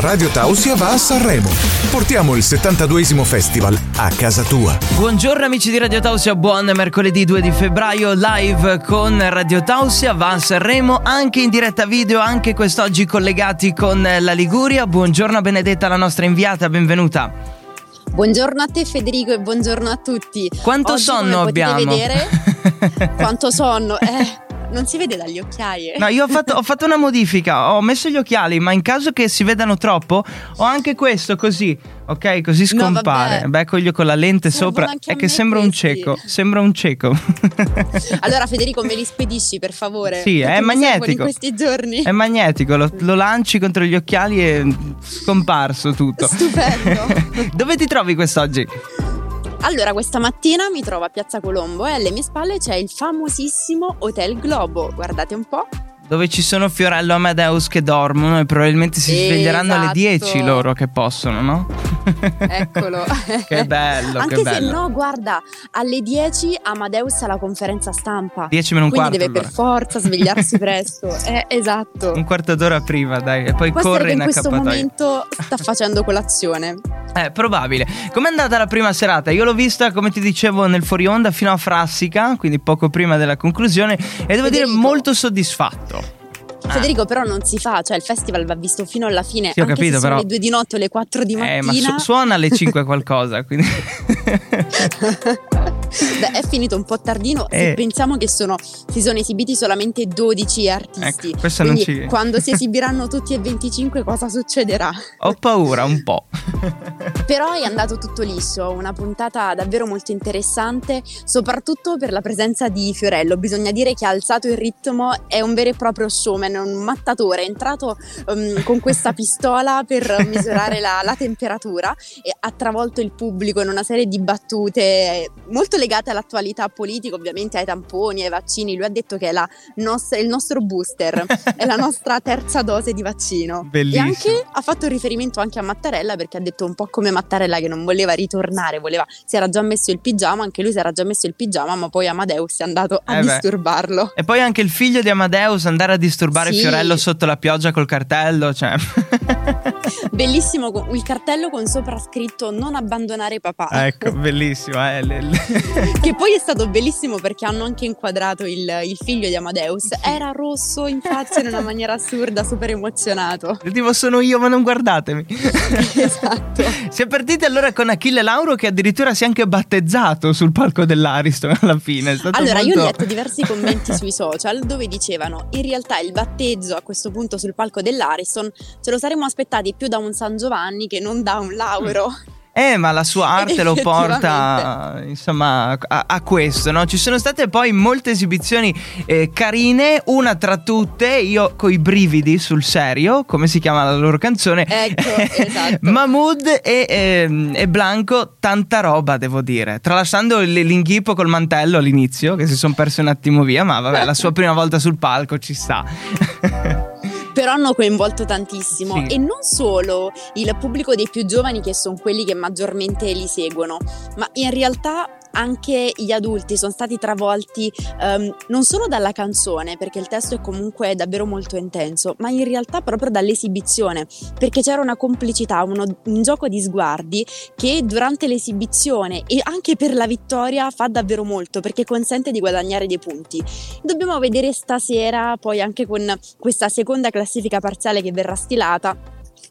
Radio Tausia va a Sanremo. Portiamo il 72 Festival a casa tua. Buongiorno amici di Radio Tausia, buon mercoledì 2 di febbraio, live con Radio Tausia, va a Sanremo, anche in diretta video, anche quest'oggi collegati con la Liguria. Buongiorno Benedetta, la nostra inviata, benvenuta. Buongiorno a te Federico e buongiorno a tutti. Quanto Oggi, sonno come abbiamo? vedere, quanto sonno? Eh, non si vede dagli occhiali. No, io ho fatto, ho fatto una modifica, ho messo gli occhiali, ma in caso che si vedano troppo, ho anche questo così, ok? Così No, scompare. vabbè. Beh, ecco io con la lente Servono sopra, è che sembra un questi. cieco, sembra un cieco. Allora Federico me li spedisci per favore. Sì, è magnetico. In questi giorni. È magnetico, lo, lo lanci contro gli occhiali e scomparso tutto. Stupendo. Dove ti trovi quest'oggi? Allora, questa mattina mi trovo a Piazza Colombo e alle mie spalle c'è il famosissimo Hotel Globo. Guardate un po'. Dove ci sono Fiorello e Amadeus che dormono e probabilmente si sveglieranno alle Esatto. 10 loro che possono, no? Eccolo. Che bello, Anche che se bello. no, guarda, alle 10 Amadeus ha la conferenza stampa. 10 meno un Quindi quarto. deve per allora. forza svegliarsi presto. Eh, esatto. Un quarto d'ora prima, dai, e poi Può corre in in questo accappatoio. momento sta facendo colazione. Eh, probabile. Com'è andata la prima serata? Io l'ho vista, come ti dicevo, nel fuori onda fino a Frassica, quindi poco prima della conclusione, e devo dire Federico. molto soddisfatto. Ah. Federico, però non si fa, cioè il festival va visto fino alla fine. Sì, ho capito, se sono però- le 2 di notte o le 4 di Eh, ma mattina. su- suona alle 5 qualcosa, quindi... Beh, è finito un po' tardino se Eh. pensiamo che sono, si sono esibiti solamente 12 artisti. Ecco, Quindi ci- quando si esibiranno tutti e 25 cosa succederà? Ho paura un po'. Però è andato tutto liscio, una puntata davvero molto interessante, soprattutto per la presenza di Fiorello. Bisogna dire che ha alzato il ritmo, è un vero e proprio showman, un mattatore, è entrato um, con questa pistola per misurare la, la temperatura e ha travolto il pubblico in una serie di battute molto legate all'attualità politica, ovviamente ai tamponi, ai vaccini. Lui ha detto che è la nos- il nostro booster, è la nostra terza dose di vaccino. Bellissimo. E anche ha fatto riferimento anche a Mattarella perché ha detto un po' come Mattarella che non voleva ritornare, voleva, si era già messo il pigiama, anche lui si era già messo il pigiama, ma poi Amadeus è andato a Eh disturbarlo. E poi anche il figlio di Amadeus andare a disturbare Sì. Fiorello sotto la pioggia col cartello, cioè... Bellissimo il cartello con sopra scritto non abbandonare papà. ecco, bellissimo. Eh, Che poi è stato bellissimo perché hanno anche inquadrato il, il figlio di Amadeus. Era rosso in faccia in una maniera assurda, super emozionato. Tipo sono io, ma non guardatemi. esatto. Si è partiti allora con Achille Lauro che addirittura si è anche battezzato sul palco dell'Ariston alla fine. Allora, io molto- ho letto diversi commenti sui social dove dicevano in realtà il batteggio a questo punto sul palco dell'Ariston ce lo saremmo aspettati più da un San Giovanni che non da un Lauro. Eh, ma la sua arte lo porta, insomma, a, a questo, no? Ci sono state poi molte esibizioni eh, carine, una tra tutte, io coi brividi sul serio, come si chiama la loro canzone. Ecco, esatto. Mahmood e, ehm, e Blanco, tanta roba, devo dire. Tralasciando l'inghippo col mantello all'inizio, che si sono persi un attimo via, ma vabbè, la sua prima volta sul palco ci sta. Però hanno coinvolto tantissimo Sì. e non solo il pubblico dei più giovani che sono quelli che maggiormente li seguono, ma in realtà anche gli adulti sono stati travolti ehm, non solo dalla canzone, perché il testo è comunque davvero molto intenso, ma in realtà proprio dall'esibizione, perché c'era una complicità, uno- un gioco di sguardi che durante l'esibizione e anche per la vittoria fa davvero molto, perché consente di guadagnare dei punti. Dobbiamo vedere stasera, poi anche con questa seconda classifica parziale che verrà stilata,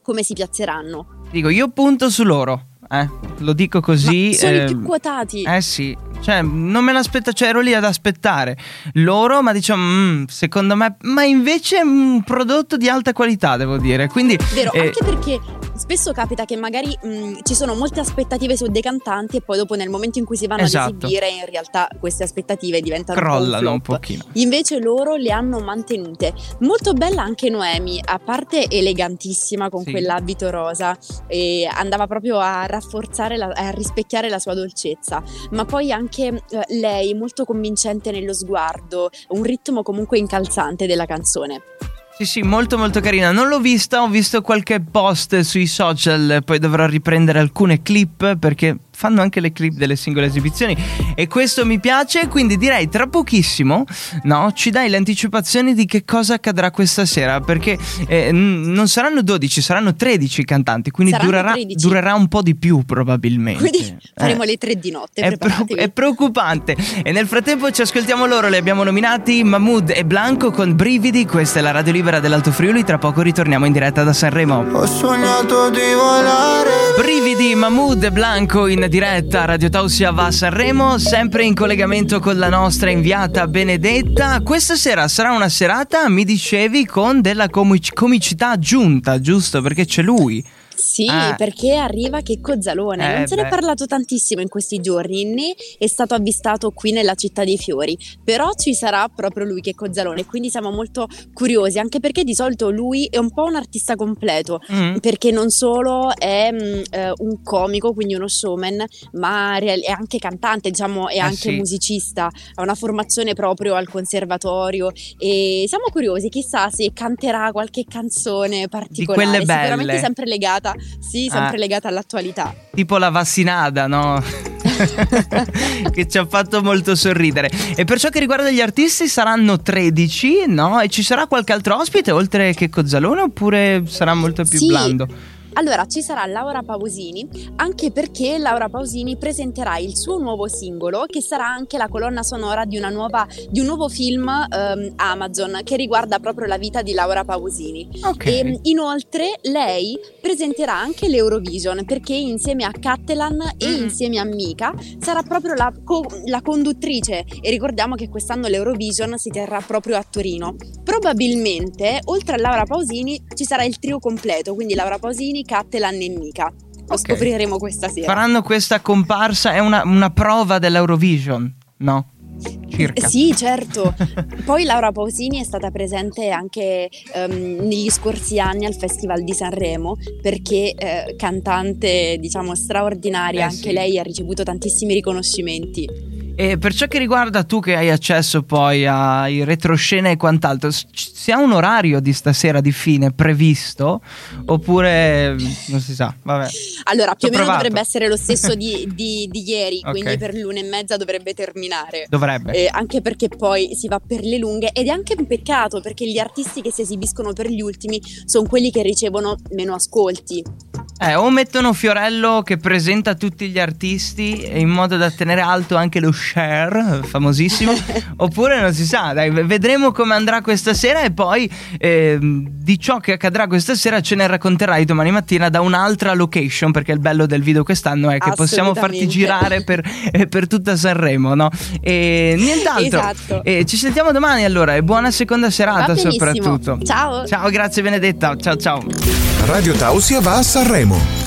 come si piazzeranno. Dico, io punto su loro. Eh, lo dico così. Ma sono i ehm, più quotati. Eh sì, cioè non me l'aspetta, cioè ero lì ad aspettare loro, ma diciamo, mm, secondo me, ma invece è un prodotto di alta qualità, devo dire. Quindi, Vero, eh, anche perché spesso capita che magari mh, ci sono molte aspettative su dei cantanti e poi dopo nel momento in cui si vanno Esatto. ad esibire in realtà queste aspettative diventano crollano un un, pochino. Invece loro le hanno mantenute. Molto bella anche Noemi, a parte elegantissima con Sì. quell'abito rosa, e andava proprio a rafforzare, la- a rispecchiare la sua dolcezza, ma poi anche eh, lei molto convincente nello sguardo, un ritmo comunque incalzante della canzone. Sì, sì, molto molto carina. Non l'ho vista, ho visto qualche post sui social, poi dovrò riprendere alcune clip perché fanno anche le clip delle singole esibizioni e questo mi piace, quindi direi tra pochissimo, no, ci dai le anticipazioni di che cosa accadrà questa sera, perché eh, non saranno 12, saranno 13 cantanti, quindi durerà, durerà, un po' di più probabilmente. Quindi faremo eh. le 3 di notte. È, pro- è preoccupante. E nel frattempo ci ascoltiamo loro, li abbiamo nominati Mahmood e Blanco con Brividi, questa è la radio libera dell'Alto Friuli, tra poco ritorniamo in diretta da Sanremo. Ho sognato di volare. Brividi, Mahmood e Blanco in diretta, Radio Tausia va a Sanremo, sempre in collegamento con la nostra inviata Benedetta. Questa sera sarà una serata, mi dicevi, con della comic- comicità aggiunta, giusto? Perché c'è lui. Sì, eh. perché arriva Checco Zalone. Eh, non se ne è parlato tantissimo in questi giorni, né è stato avvistato qui nella città dei fiori. Però ci sarà proprio lui, Checco Zalone, quindi siamo molto curiosi, anche perché di solito lui è un po' un artista completo, mm. perché non solo è mh, mm, eh, un comico, quindi uno showman, ma è anche cantante, diciamo, è eh, anche sì. musicista, ha una formazione proprio al conservatorio e siamo curiosi, chissà se canterà qualche canzone particolare, quelle belle. sicuramente sempre legata legata, sì, sempre ah, legata all'attualità. Tipo la vassinada, no? che ci ha fatto molto sorridere. E per ciò che riguarda gli artisti saranno 13, no? E ci sarà qualche altro ospite oltre che Cozzalone oppure sarà molto più sì. blando? Allora, ci sarà Laura Pausini, anche perché Laura Pausini presenterà il suo nuovo singolo, che sarà anche la colonna sonora di, nuova, di un nuovo film um, Amazon che riguarda proprio la vita di Laura Pausini. Okay. E inoltre lei presenterà anche l'Eurovision, perché insieme a Cattelan e mm. insieme a Mika sarà proprio la, co- la conduttrice. E ricordiamo che quest'anno l'Eurovision si terrà proprio a Torino. Probabilmente, oltre a Laura Pausini, ci sarà il trio completo, quindi Laura Pausini, Cattelan e Mika. Lo okay. scopriremo questa sera. Faranno questa comparsa, è una, una prova dell'Eurovision, no? Circa. Sì, certo. Poi Laura Pausini è stata presente anche um, negli scorsi anni al Festival di Sanremo perché eh, cantante, diciamo, straordinaria, eh, anche sì. lei ha ricevuto tantissimi riconoscimenti. E per ciò che riguarda tu che hai accesso poi ai retroscene e quant'altro, si ha un orario di stasera di fine previsto? Oppure non si sa? Vabbè. Allora, più o meno provato. dovrebbe essere lo stesso di, di, di ieri, okay. quindi per l'una e mezza dovrebbe terminare. Dovrebbe. Eh, anche perché poi si va per le lunghe ed è anche un peccato perché gli artisti che si esibiscono per gli ultimi sono quelli che ricevono meno ascolti. Eh, o mettono Fiorello che presenta tutti gli artisti in modo da tenere alto anche lo share, famosissimo, oppure non si sa, dai, vedremo come andrà questa sera e poi eh, di ciò che accadrà questa sera ce ne racconterai domani mattina da un'altra location, perché il bello del video quest'anno è che possiamo farti girare per, eh, per tutta Sanremo, no? E nient'altro. Esatto. E ci sentiamo domani allora e buona seconda serata soprattutto. Ciao. Ciao, grazie Benedetta. Ciao ciao. Radio Tausia va a Sanremo.